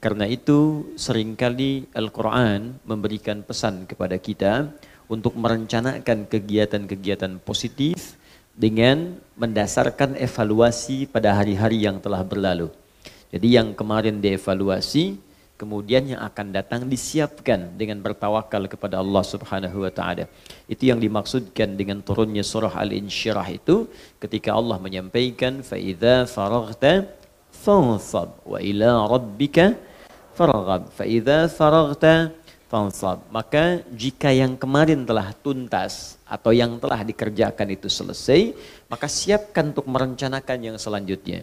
Karena itu sering kali Al-Quran memberikan pesan kepada kita untuk merencanakan kegiatan-kegiatan positif dengan mendasarkan evaluasi pada hari-hari yang telah berlalu. Jadi yang kemarin dievaluasi, kemudian yang akan datang disiapkan dengan bertawakal kepada Allah Subhanahu wa taala. Itu yang dimaksudkan dengan turunnya surah Al-Insyirah itu ketika Allah menyampaikan fa idza faraghta wa ila rabbika faraghab. Fa idza faraghta. Maka jika yang kemarin telah tuntas atau yang telah dikerjakan itu selesai, maka siapkan untuk merencanakan yang selanjutnya.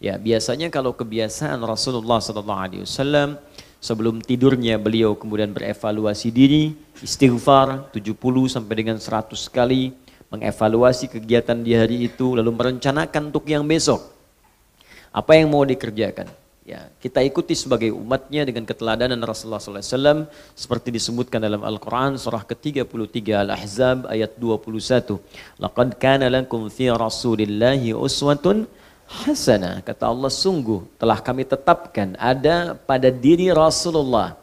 Ya, biasanya kalau kebiasaan Rasulullah sallallahu alaihi wasallam sebelum tidurnya beliau kemudian berevaluasi diri, istighfar 70 sampai dengan 100 kali, mengevaluasi kegiatan di hari itu lalu merencanakan untuk yang besok. Apa yang mau dikerjakan? Ya, kita ikuti sebagai umatnya dengan keteladanan Rasulullah SAW seperti disebutkan dalam Al-Quran surah ke-33 Al-Ahzab ayat 21. Laqad kana lakum fi Rasulillahi uswatun hasanah. Kata Allah sungguh telah kami tetapkan ada pada diri Rasulullah.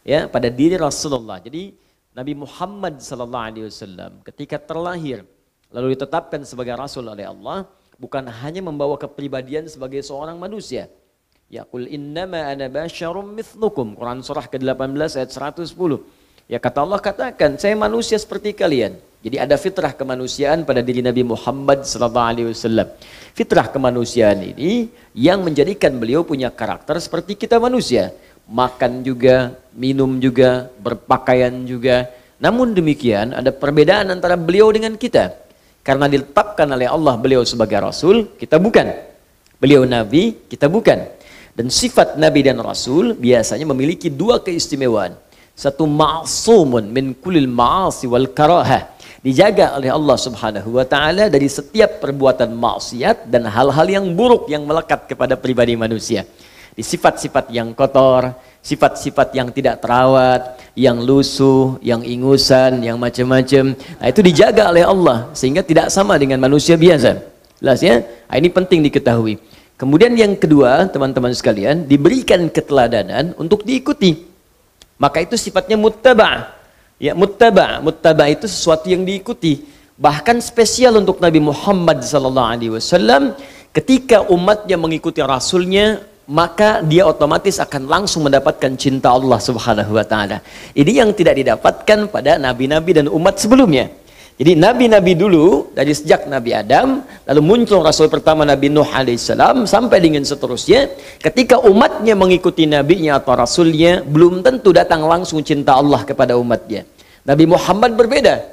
Ya, pada diri Rasulullah. Jadi Nabi Muhammad sallallahu alaihi wasallam ketika terlahir lalu ditetapkan sebagai rasul oleh Allah bukan hanya membawa kepribadian sebagai seorang manusia Ya qul innama ana basyarum mithlukum. Quran surah ke-18 ayat 110. Ya kata Allah katakan, saya manusia seperti kalian. Jadi ada fitrah kemanusiaan pada diri Nabi Muhammad sallallahu alaihi wasallam. Fitrah kemanusiaan ini yang menjadikan beliau punya karakter seperti kita manusia. Makan juga, minum juga, berpakaian juga. Namun demikian ada perbedaan antara beliau dengan kita. Karena ditetapkan oleh Allah beliau sebagai rasul, kita bukan. Beliau nabi, kita bukan. Dan sifat Nabi dan Rasul biasanya memiliki dua keistimewaan. Satu ma'sumun min kulil ma'asi wal karahah. Dijaga oleh Allah subhanahu wa ta'ala dari setiap perbuatan maksiat dan hal-hal yang buruk yang melekat kepada pribadi manusia. Di sifat-sifat yang kotor, sifat-sifat yang tidak terawat, yang lusuh, yang ingusan, yang macam-macam. Nah, itu dijaga oleh Allah sehingga tidak sama dengan manusia biasa. Jelas ya? Nah, ini penting diketahui. Kemudian yang kedua, teman-teman sekalian, diberikan keteladanan untuk diikuti. Maka itu sifatnya muttaba. Ya, muttaba. Muttaba itu sesuatu yang diikuti. Bahkan spesial untuk Nabi Muhammad sallallahu alaihi wasallam ketika umatnya mengikuti rasulnya maka dia otomatis akan langsung mendapatkan cinta Allah Subhanahu wa taala. Ini yang tidak didapatkan pada nabi-nabi dan umat sebelumnya. Jadi nabi-nabi dulu dari sejak Nabi Adam lalu muncul rasul pertama Nabi Nuh alaihissalam sampai dengan seterusnya ketika umatnya mengikuti nabinya atau rasulnya belum tentu datang langsung cinta Allah kepada umatnya. Nabi Muhammad berbeda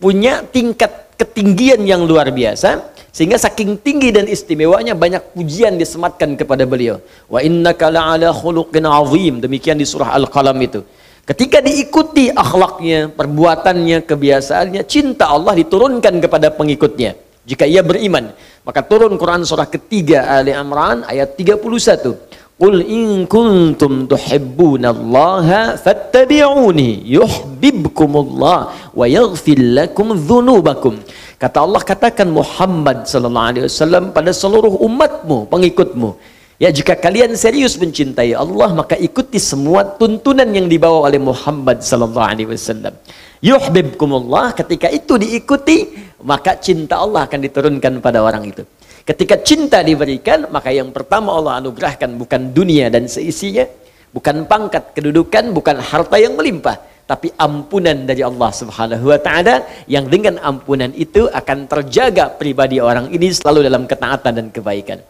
punya tingkat ketinggian yang luar biasa sehingga saking tinggi dan istimewanya banyak pujian disematkan kepada beliau. Wa innaka la'ala khuluqin azim demikian di surah Al-Qalam itu. Ketika diikuti akhlaknya, perbuatannya, kebiasaannya, cinta Allah diturunkan kepada pengikutnya. Jika ia beriman, maka turun Quran surah ketiga Ali Imran ayat 31. Qul in kuntum tuhibbunallaha fattabi'uni yuhibbukumullah wa yaghfir lakum dzunubakum. Kata Allah katakan Muhammad sallallahu alaihi wasallam pada seluruh umatmu, pengikutmu, Ya jika kalian serius mencintai Allah maka ikuti semua tuntunan yang dibawa oleh Muhammad sallallahu alaihi wasallam. Yuhibbukumullah ketika itu diikuti maka cinta Allah akan diturunkan pada orang itu. Ketika cinta diberikan maka yang pertama Allah anugerahkan bukan dunia dan seisinya, bukan pangkat kedudukan, bukan harta yang melimpah, tapi ampunan dari Allah Subhanahu wa taala yang dengan ampunan itu akan terjaga pribadi orang ini selalu dalam ketaatan dan kebaikan.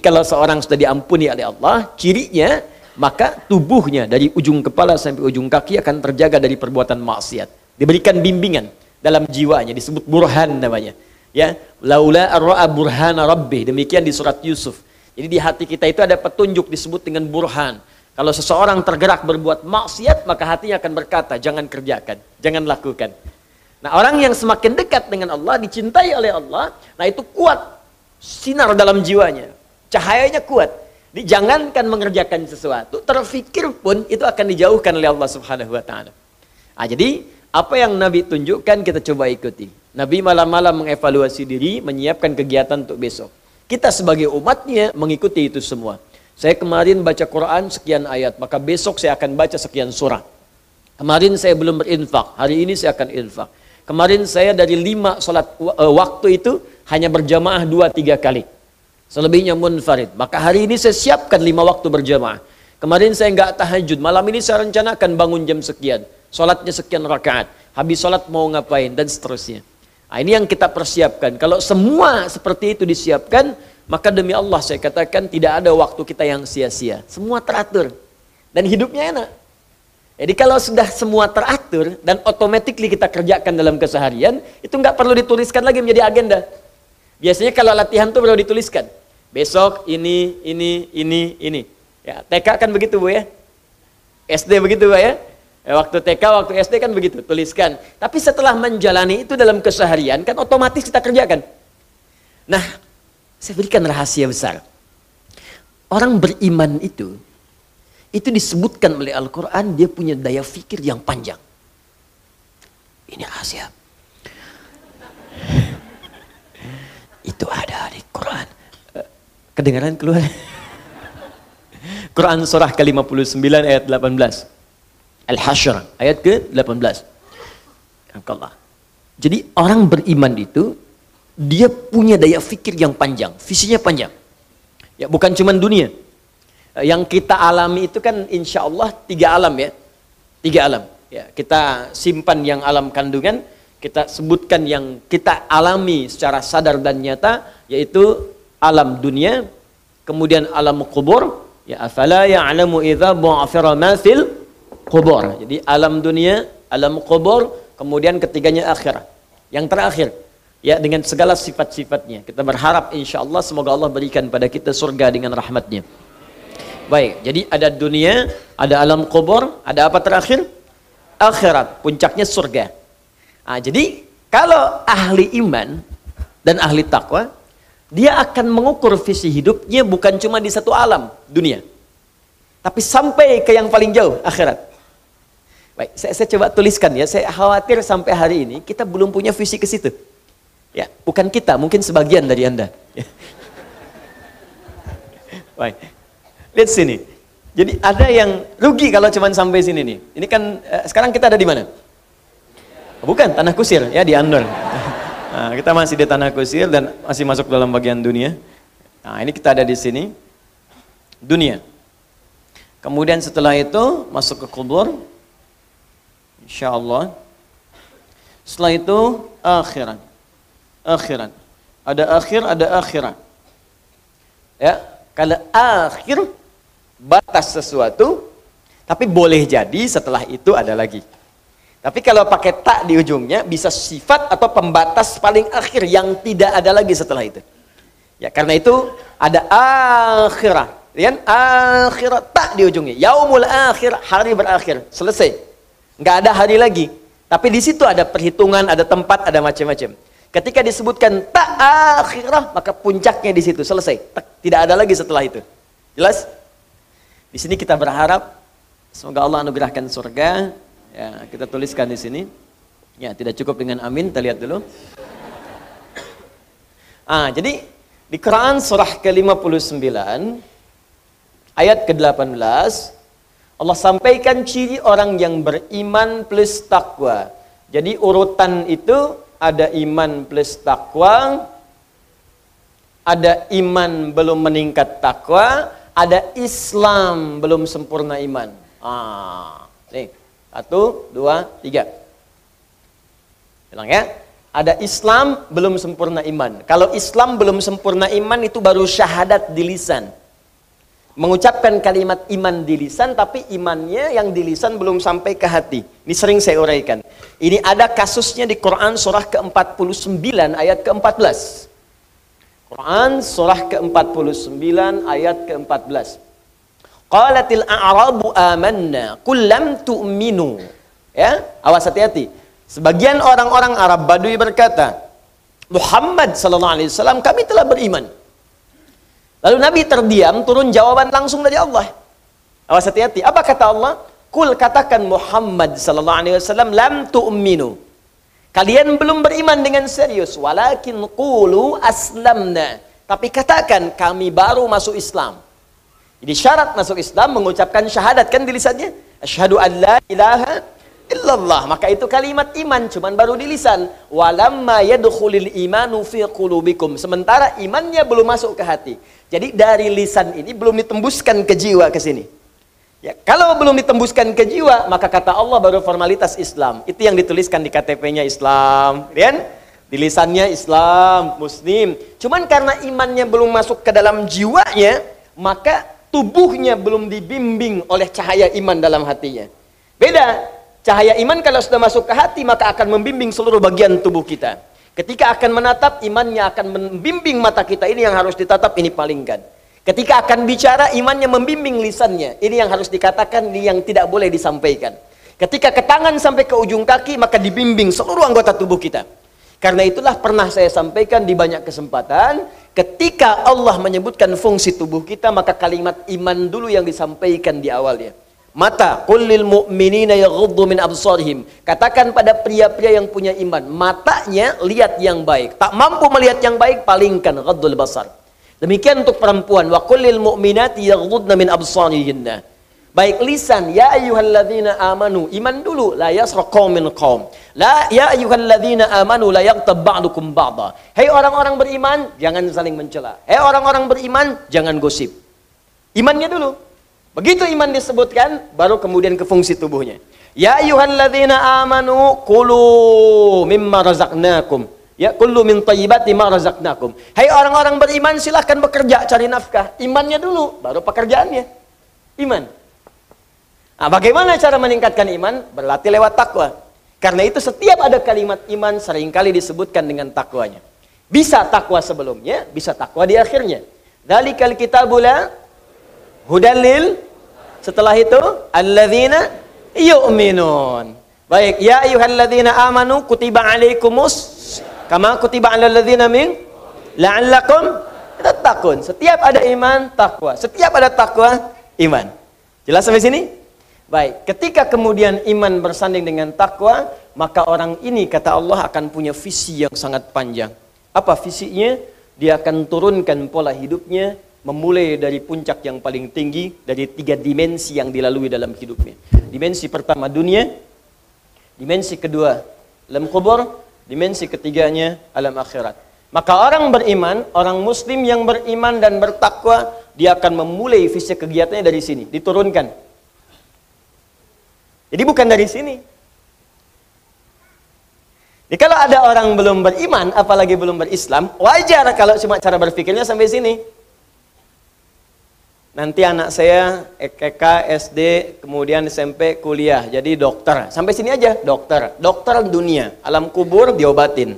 Kalau seorang sudah diampuni oleh Allah, cirinya maka tubuhnya dari ujung kepala sampai ujung kaki akan terjaga dari perbuatan maksiat. Diberikan bimbingan dalam jiwanya disebut burhan namanya. Ya, laula arra'a burhana rabbi. Demikian di surat Yusuf. Jadi di hati kita itu ada petunjuk disebut dengan burhan. Kalau seseorang tergerak berbuat maksiat, maka hatinya akan berkata, jangan kerjakan, jangan lakukan. Nah orang yang semakin dekat dengan Allah, dicintai oleh Allah, nah itu kuat sinar dalam jiwanya. Cahayanya kuat. Jangankan mengerjakan sesuatu, terfikir pun itu akan dijauhkan oleh Allah Subhanahu wa taala. Ah, jadi Apa yang Nabi tunjukkan kita coba ikuti. Nabi malam-malam mengevaluasi diri, menyiapkan kegiatan untuk besok. Kita sebagai umatnya mengikuti itu semua. Saya kemarin baca Quran sekian ayat, maka besok saya akan baca sekian surah. Kemarin saya belum berinfak, hari ini saya akan infak. Kemarin saya dari lima salat uh, waktu itu hanya berjamaah dua tiga kali. Selebihnya munfarid. Maka hari ini saya siapkan lima waktu berjamaah. Kemarin saya nggak tahajud, malam ini saya rencanakan bangun jam sekian. Sholatnya sekian rakaat. Habis sholat mau ngapain dan seterusnya. Nah, ini yang kita persiapkan. Kalau semua seperti itu disiapkan, maka demi Allah saya katakan tidak ada waktu kita yang sia-sia. Semua teratur. Dan hidupnya enak. Jadi kalau sudah semua teratur dan otomatis kita kerjakan dalam keseharian, itu nggak perlu dituliskan lagi menjadi agenda. Biasanya kalau latihan tuh perlu dituliskan. Besok ini, ini, ini, ini. Ya, TK kan begitu Bu ya. SD begitu Bu ya. Ya, waktu TK, waktu SD kan begitu, tuliskan. Tapi setelah menjalani itu dalam keseharian, kan otomatis kita kerjakan. Nah, saya berikan rahasia besar. Orang beriman itu, itu disebutkan oleh Al-Quran, dia punya daya fikir yang panjang. Ini rahasia. itu ada di Quran. Kedengaran keluar? Quran surah ke-59 ayat 18. Al-Hashr ayat ke-18. Allah. Jadi orang beriman itu dia punya daya fikir yang panjang, visinya panjang. Ya bukan cuma dunia. Yang kita alami itu kan insya Allah tiga alam ya, tiga alam. Ya kita simpan yang alam kandungan, kita sebutkan yang kita alami secara sadar dan nyata, yaitu alam dunia, kemudian alam kubur, ya afala ya'lamu idza bu'afira ma fil kubur. Jadi alam dunia, alam kubur, kemudian ketiganya akhirat. Yang terakhir, ya dengan segala sifat-sifatnya. Kita berharap insya Allah semoga Allah berikan pada kita surga dengan rahmatnya. Baik, jadi ada dunia, ada alam kubur, ada apa terakhir? Akhirat, puncaknya surga. Nah, jadi kalau ahli iman dan ahli takwa, dia akan mengukur visi hidupnya bukan cuma di satu alam dunia, tapi sampai ke yang paling jauh akhirat. Baik, saya, saya coba tuliskan ya. Saya khawatir sampai hari ini kita belum punya visi ke situ. Ya, bukan kita, mungkin sebagian dari Anda. Baik. Lihat sini. Jadi ada yang rugi kalau cuma sampai sini nih. Ini kan eh, sekarang kita ada di mana? Bukan, tanah kusir ya di Andor. Nah, kita masih di tanah kusir dan masih masuk dalam bagian dunia. Nah, ini kita ada di sini. Dunia. Kemudian setelah itu masuk ke kubur, Insya Allah. Setelah itu akhirat. Akhirat. Ada akhir, ada akhirat. Ya, kalau akhir batas sesuatu, tapi boleh jadi setelah itu ada lagi. Tapi kalau pakai tak di ujungnya bisa sifat atau pembatas paling akhir yang tidak ada lagi setelah itu. Ya, karena itu ada akhirat. Kan? Akhirat tak di ujungnya. Yaumul akhir, hari berakhir. Selesai nggak ada hari lagi. Tapi di situ ada perhitungan, ada tempat, ada macam-macam. Ketika disebutkan tak akhirah, maka puncaknya di situ selesai. Tidak ada lagi setelah itu. Jelas? Di sini kita berharap semoga Allah anugerahkan surga. Ya, kita tuliskan di sini. Ya, tidak cukup dengan amin. Kita lihat dulu. Ah, jadi di Quran surah ke-59 ayat ke-18 Allah sampaikan ciri orang yang beriman plus takwa. Jadi urutan itu ada iman plus takwa, ada iman belum meningkat takwa, ada Islam belum sempurna iman. Ah, nih satu, dua, tiga. Bilang ya, ada Islam belum sempurna iman. Kalau Islam belum sempurna iman itu baru syahadat di lisan mengucapkan kalimat iman di lisan tapi imannya yang di lisan belum sampai ke hati. Ini sering saya uraikan. Ini ada kasusnya di Quran surah ke-49 ayat ke-14. Quran surah ke-49 ayat ke-14. Qalatil a'rabu amanna qul lam tu'minu. Ya, awas hati-hati. Sebagian orang-orang Arab Badui berkata, Muhammad sallallahu alaihi wasallam kami telah beriman. Lalu Nabi terdiam, turun jawaban langsung dari Allah. Awas hati-hati. Apa kata Allah? Kul katakan Muhammad sallallahu alaihi wasallam lam tu'minu. Kalian belum beriman dengan serius, walakin qulu aslamna. Tapi katakan kami baru masuk Islam. Jadi syarat masuk Islam mengucapkan syahadat kan di lisannya. Asyhadu an la ilaha illallah. Maka itu kalimat iman cuman baru di lisan. Walamma yadkhulul imanu fi qulubikum. Sementara imannya belum masuk ke hati. Jadi dari lisan ini belum ditembuskan ke jiwa ke sini. Ya, kalau belum ditembuskan ke jiwa, maka kata Allah baru formalitas Islam. Itu yang dituliskan di KTP-nya Islam, kan? Di lisannya Islam, Muslim. Cuman karena imannya belum masuk ke dalam jiwanya, maka tubuhnya belum dibimbing oleh cahaya iman dalam hatinya. Beda, cahaya iman kalau sudah masuk ke hati, maka akan membimbing seluruh bagian tubuh kita. Ketika akan menatap, imannya akan membimbing mata kita. Ini yang harus ditatap, ini palingkan. Ketika akan bicara, imannya membimbing lisannya. Ini yang harus dikatakan, ini yang tidak boleh disampaikan. Ketika ke tangan sampai ke ujung kaki, maka dibimbing seluruh anggota tubuh kita. Karena itulah pernah saya sampaikan di banyak kesempatan, ketika Allah menyebutkan fungsi tubuh kita, maka kalimat iman dulu yang disampaikan di awalnya. Mata, kullil mu'minina yaghuddu min absarihim. Katakan pada pria-pria yang punya iman, matanya lihat yang baik. Tak mampu melihat yang baik, palingkan ghaddul basar. Demikian untuk perempuan. Wa kullil mu'minati yaghdudna min absarihinna. Baik lisan, ya ayyuhalladzina amanu, iman dulu, la yasra qaumin qaum. La ya ayyuhalladzina amanu la yaghtab ba'dukum ba'da. Hei orang-orang beriman, jangan saling mencela. Hei orang-orang beriman, jangan gosip. Imannya dulu. Begitu iman disebutkan, baru kemudian ke fungsi tubuhnya. Ya ayyuhalladzina amanu kulu mimma razaqnakum. Ya, kullu min thayyibati ma razaqnakum. Hai orang-orang beriman, silahkan bekerja cari nafkah. Imannya dulu, baru pekerjaannya. Iman. Nah, bagaimana cara meningkatkan iman? Berlatih lewat takwa. Karena itu setiap ada kalimat iman sering kali disebutkan dengan takwanya. Bisa takwa sebelumnya, bisa takwa di akhirnya. Dalikal kitabula hudalil setelah itu alladzina yu'minun. Baik, ya ayyuhalladzina amanu kutiba alaikumus Kama kutiba 'alal ladzina min la'allakum tattaqun. Setiap ada iman, takwa. Setiap ada takwa, iman. Jelas sampai sini? Baik, ketika kemudian iman bersanding dengan takwa, maka orang ini kata Allah akan punya visi yang sangat panjang. Apa visinya? Dia akan turunkan pola hidupnya memulai dari puncak yang paling tinggi dari tiga dimensi yang dilalui dalam hidupnya. Dimensi pertama dunia, dimensi kedua alam kubur, Dimensi ketiganya alam akhirat. Maka orang beriman, orang muslim yang beriman dan bertakwa, dia akan memulai visi kegiatannya dari sini, diturunkan. Jadi bukan dari sini. Jadi kalau ada orang belum beriman, apalagi belum berislam, wajar kalau cuma cara berpikirnya sampai sini. Nanti anak saya EKK, SD, kemudian SMP, kuliah, jadi dokter. Sampai sini aja, dokter. Dokter dunia, alam kubur diobatin.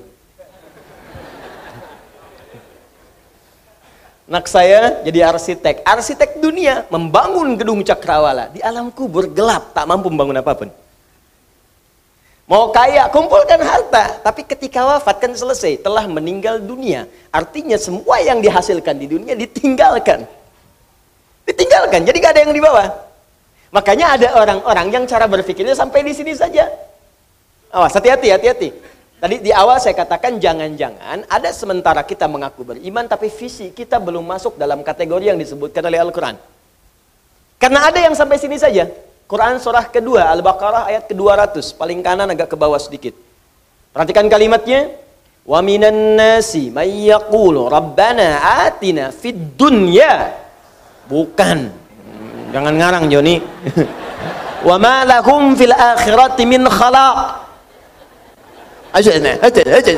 Anak saya jadi arsitek. Arsitek dunia, membangun gedung cakrawala. Di alam kubur gelap, tak mampu membangun apa pun. Mau kaya, kumpulkan harta. Tapi ketika wafat kan selesai, telah meninggal dunia. Artinya semua yang dihasilkan di dunia ditinggalkan. Ditinggalkan, jadi gak ada yang dibawa. Makanya ada orang-orang yang cara berpikirnya sampai di sini saja. Awas, hati-hati, hati-hati. Tadi di awal saya katakan jangan-jangan ada sementara kita mengaku beriman tapi visi kita belum masuk dalam kategori yang disebutkan oleh Al-Quran. Karena ada yang sampai sini saja. Quran surah kedua, Al-Baqarah ayat ke-200, paling kanan agak ke bawah sedikit. Perhatikan kalimatnya. Wa minan nasi may yaqulu rabbana atina fid dunya Bukan. Jangan ngarang Joni. Wa ma lahum fil akhirati min khalaq. Aja aja aja.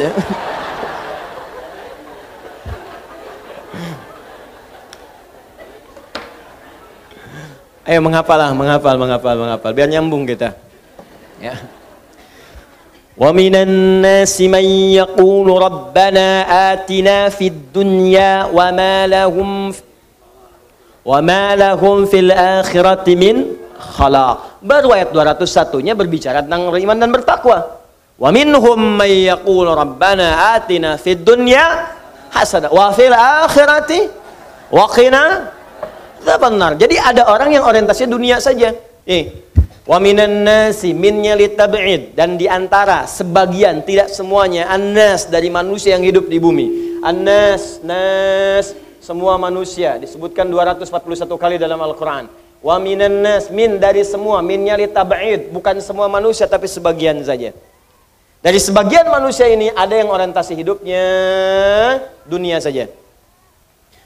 Ayo menghafal lah, menghafal, menghafal, menghafal. Biar nyambung kita. Ya. Wa minan nasi man yaqulu rabbana atina fid dunya wa ma lahum Wa ma lahum fil akhirati min khalaq. Baru ayat 201-nya berbicara tentang beriman dan bertakwa. Wa minhum may yaqulu rabbana atina fid dunya hasanah wa fil akhirati wa qina benar. Jadi ada orang yang orientasinya dunia saja. Eh, Wa minan nasi minnya litab'id dan di antara sebagian tidak semuanya annas dari manusia yang hidup di bumi. Annas nas semua manusia disebutkan 241 kali dalam Al-Qur'an. Wa minan nas min dari semua minnya litab'id bukan semua manusia tapi sebagian saja. Dari sebagian manusia ini ada yang orientasi hidupnya dunia saja.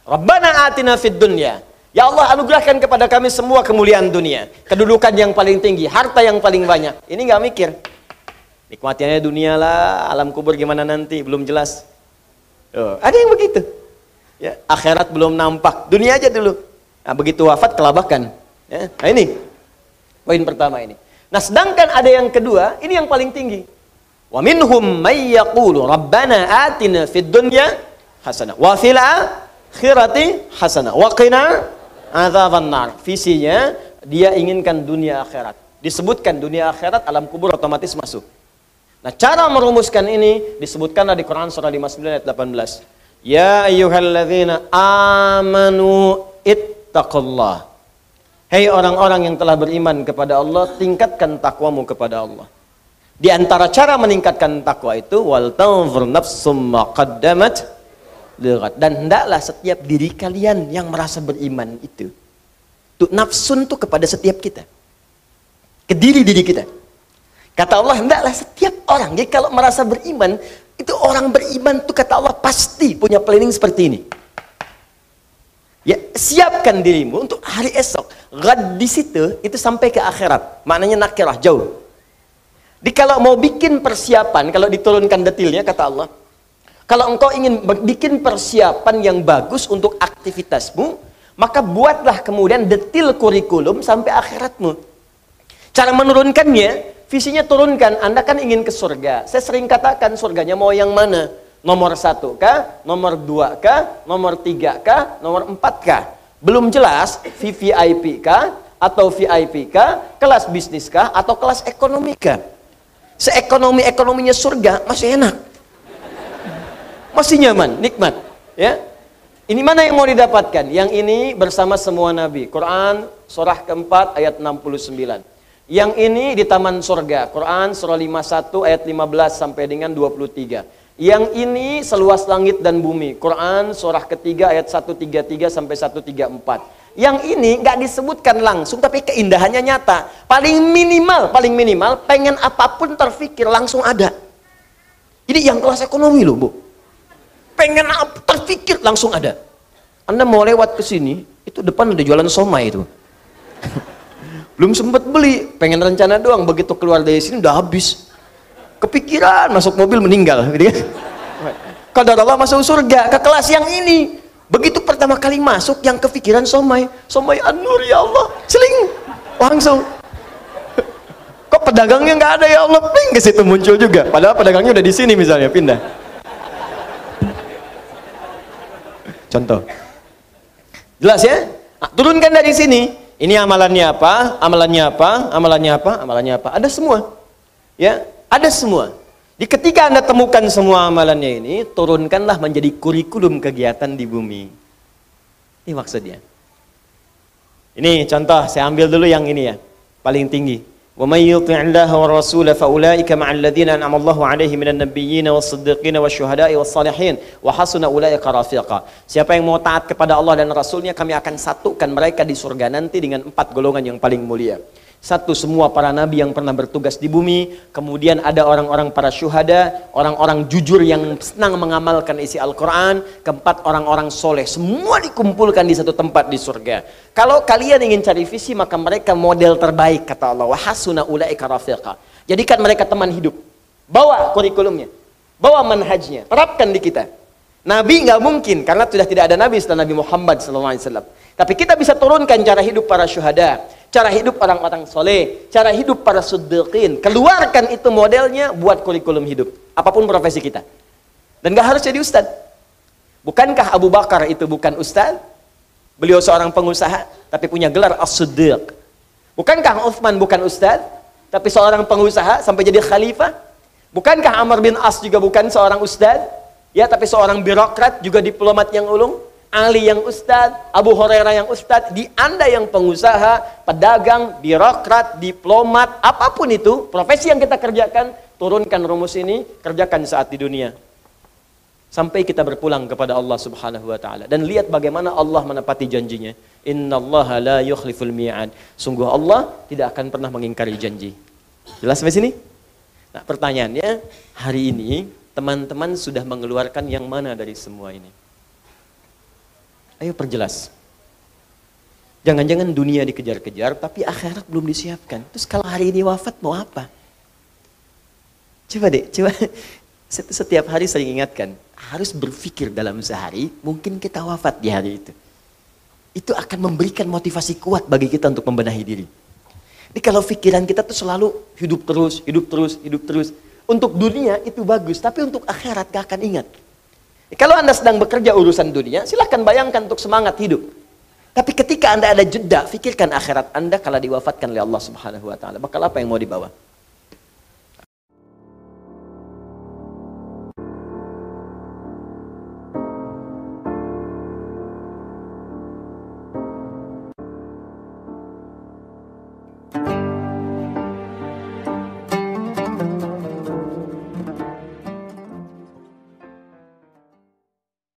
Rabbana atina fid dunya Ya Allah anugerahkan kepada kami semua kemuliaan dunia. Kedudukan yang paling tinggi, harta yang paling banyak. Ini nggak mikir. Nikmatiannya dunia lah, alam kubur gimana nanti, belum jelas. Oh, ada yang begitu. Ya, akhirat belum nampak, dunia aja dulu. Nah, begitu wafat kelabakan. Ya, nah ini, poin pertama ini. Nah sedangkan ada yang kedua, ini yang paling tinggi. Wa minhum may yaqulu rabbana atina fid dunya hasanah wa fil akhirati hasanah wa qina azaban nar. Visinya dia inginkan dunia akhirat. Disebutkan dunia akhirat alam kubur otomatis masuk. Nah, cara merumuskan ini disebutkanlah di Quran surah 59 ayat 18. Ya ayyuhalladzina amanu ittaqullah. Hei orang-orang yang telah beriman kepada Allah, tingkatkan takwamu kepada Allah. Di antara cara meningkatkan takwa itu wal tanzur nafsum ma qaddamat dan hendaklah setiap diri kalian yang merasa beriman itu. Tuh nafsun tuh kepada setiap kita. Ke diri-diri kita. Kata Allah, hendaklah setiap orang. Jadi kalau merasa beriman, itu orang beriman tuh kata Allah pasti punya planning seperti ini. Ya, siapkan dirimu untuk hari esok. Gad di situ itu sampai ke akhirat. Maknanya nakirah jauh. Di kalau mau bikin persiapan, kalau diturunkan detailnya kata Allah, kalau engkau ingin bikin persiapan yang bagus untuk aktivitasmu, maka buatlah kemudian detil kurikulum sampai akhiratmu. Cara menurunkannya, visinya turunkan. Anda kan ingin ke surga. Saya sering katakan surganya mau yang mana? Nomor satu kah? Nomor dua kah? Nomor tiga kah? Nomor empat kah? Belum jelas VVIP kah? Atau VIP kah? Kelas bisnis kah? Atau kelas ekonomi kah? Seekonomi-ekonominya surga masih enak masih nyaman, nikmat. Ya. Ini mana yang mau didapatkan? Yang ini bersama semua nabi. Quran surah keempat ayat 69. Yang ini di taman surga. Quran surah 51 ayat 15 sampai dengan 23. Yang ini seluas langit dan bumi. Quran surah ketiga ayat 133 sampai 134. Yang ini nggak disebutkan langsung tapi keindahannya nyata. Paling minimal, paling minimal pengen apa pun terfikir langsung ada. Ini yang kelas ekonomi loh, Bu pengen apa, terpikir langsung ada. Anda mau lewat ke sini, itu depan ada jualan somai itu. Belum sempat beli, pengen rencana doang, begitu keluar dari sini udah habis. Kepikiran, masuk mobil meninggal. Gitu kan. Kadar Allah masuk surga, ke kelas yang ini. Begitu pertama kali masuk, yang kepikiran somai. Somai an-nur ya Allah, seling. Langsung. Kok pedagangnya nggak ada ya Allah? Ping ke situ muncul juga. Padahal pedagangnya udah di sini misalnya, pindah. Contoh. Jelas ya? Nah, turunkan dari sini. Ini amalannya apa? Amalannya apa? Amalannya apa? Amalannya apa? Ada semua. Ya, ada semua. Di ketika Anda temukan semua amalannya ini, turunkanlah menjadi kurikulum kegiatan di bumi. Ini maksudnya. Ini contoh, saya ambil dulu yang ini ya. Paling tinggi. ومن يطع الله والرسول فأولئك مع الذين أنعم الله عليهم من النبيين والصديقين والشهداء والصالحين وحسن أولئك رفيقا Siapa yang mau taat kepada Allah dan Rasulnya kami akan satukan mereka di surga nanti dengan empat golongan yang paling mulia. Satu, semua para nabi yang pernah bertugas di bumi. Kemudian ada orang-orang para syuhada, orang-orang jujur yang senang mengamalkan isi Al-Quran. Keempat, orang-orang soleh. Semua dikumpulkan di satu tempat di surga. Kalau kalian ingin cari visi, maka mereka model terbaik, kata Allah. Wahasuna ulaika rafiqa. Jadikan mereka teman hidup. Bawa kurikulumnya. Bawa manhajnya. Terapkan di kita. Nabi nggak mungkin, karena sudah tidak ada Nabi setelah Nabi Muhammad SAW. Tapi kita bisa turunkan cara hidup para syuhada cara hidup orang-orang soleh, cara hidup para suddiqin. Keluarkan itu modelnya buat kurikulum hidup. Apa pun profesi kita. Dan gak harus jadi ustad. Bukankah Abu Bakar itu bukan ustad? Beliau seorang pengusaha, tapi punya gelar as-siddiq. Bukankah Uthman bukan ustad? Tapi seorang pengusaha sampai jadi khalifah? Bukankah Amr bin As juga bukan seorang ustad? Ya, tapi seorang birokrat juga diplomat yang ulung? Ali yang ustadz, Abu Hurairah yang ustadz, di Anda yang pengusaha, pedagang, birokrat, diplomat, apa pun itu, profesi yang kita kerjakan, turunkan rumus ini, kerjakan saat di dunia. Sampai kita berpulang kepada Allah Subhanahu wa taala dan lihat bagaimana Allah menepati janjinya. Innallaha la yukhliful mi'ad. Sungguh Allah tidak akan pernah mengingkari janji. Jelas sampai sini? Nah, pertanyaannya, hari ini teman-teman sudah mengeluarkan yang mana dari semua ini? Ayo perjelas. Jangan-jangan dunia dikejar-kejar, tapi akhirat belum disiapkan. Terus kalau hari ini wafat mau apa? Coba deh, coba setiap hari sering ingatkan, harus berpikir dalam sehari, mungkin kita wafat di hari itu. Itu akan memberikan motivasi kuat bagi kita untuk membenahi diri. Jadi kalau pikiran kita tuh selalu hidup terus, hidup terus, hidup terus. Untuk dunia itu bagus, tapi untuk akhirat gak akan ingat. Kalau Anda sedang bekerja urusan dunia, silahkan bayangkan untuk semangat hidup. Tapi ketika Anda ada jeda, fikirkan akhirat Anda kalau diwafatkan oleh Allah Subhanahu wa taala, bakal apa yang mau dibawa?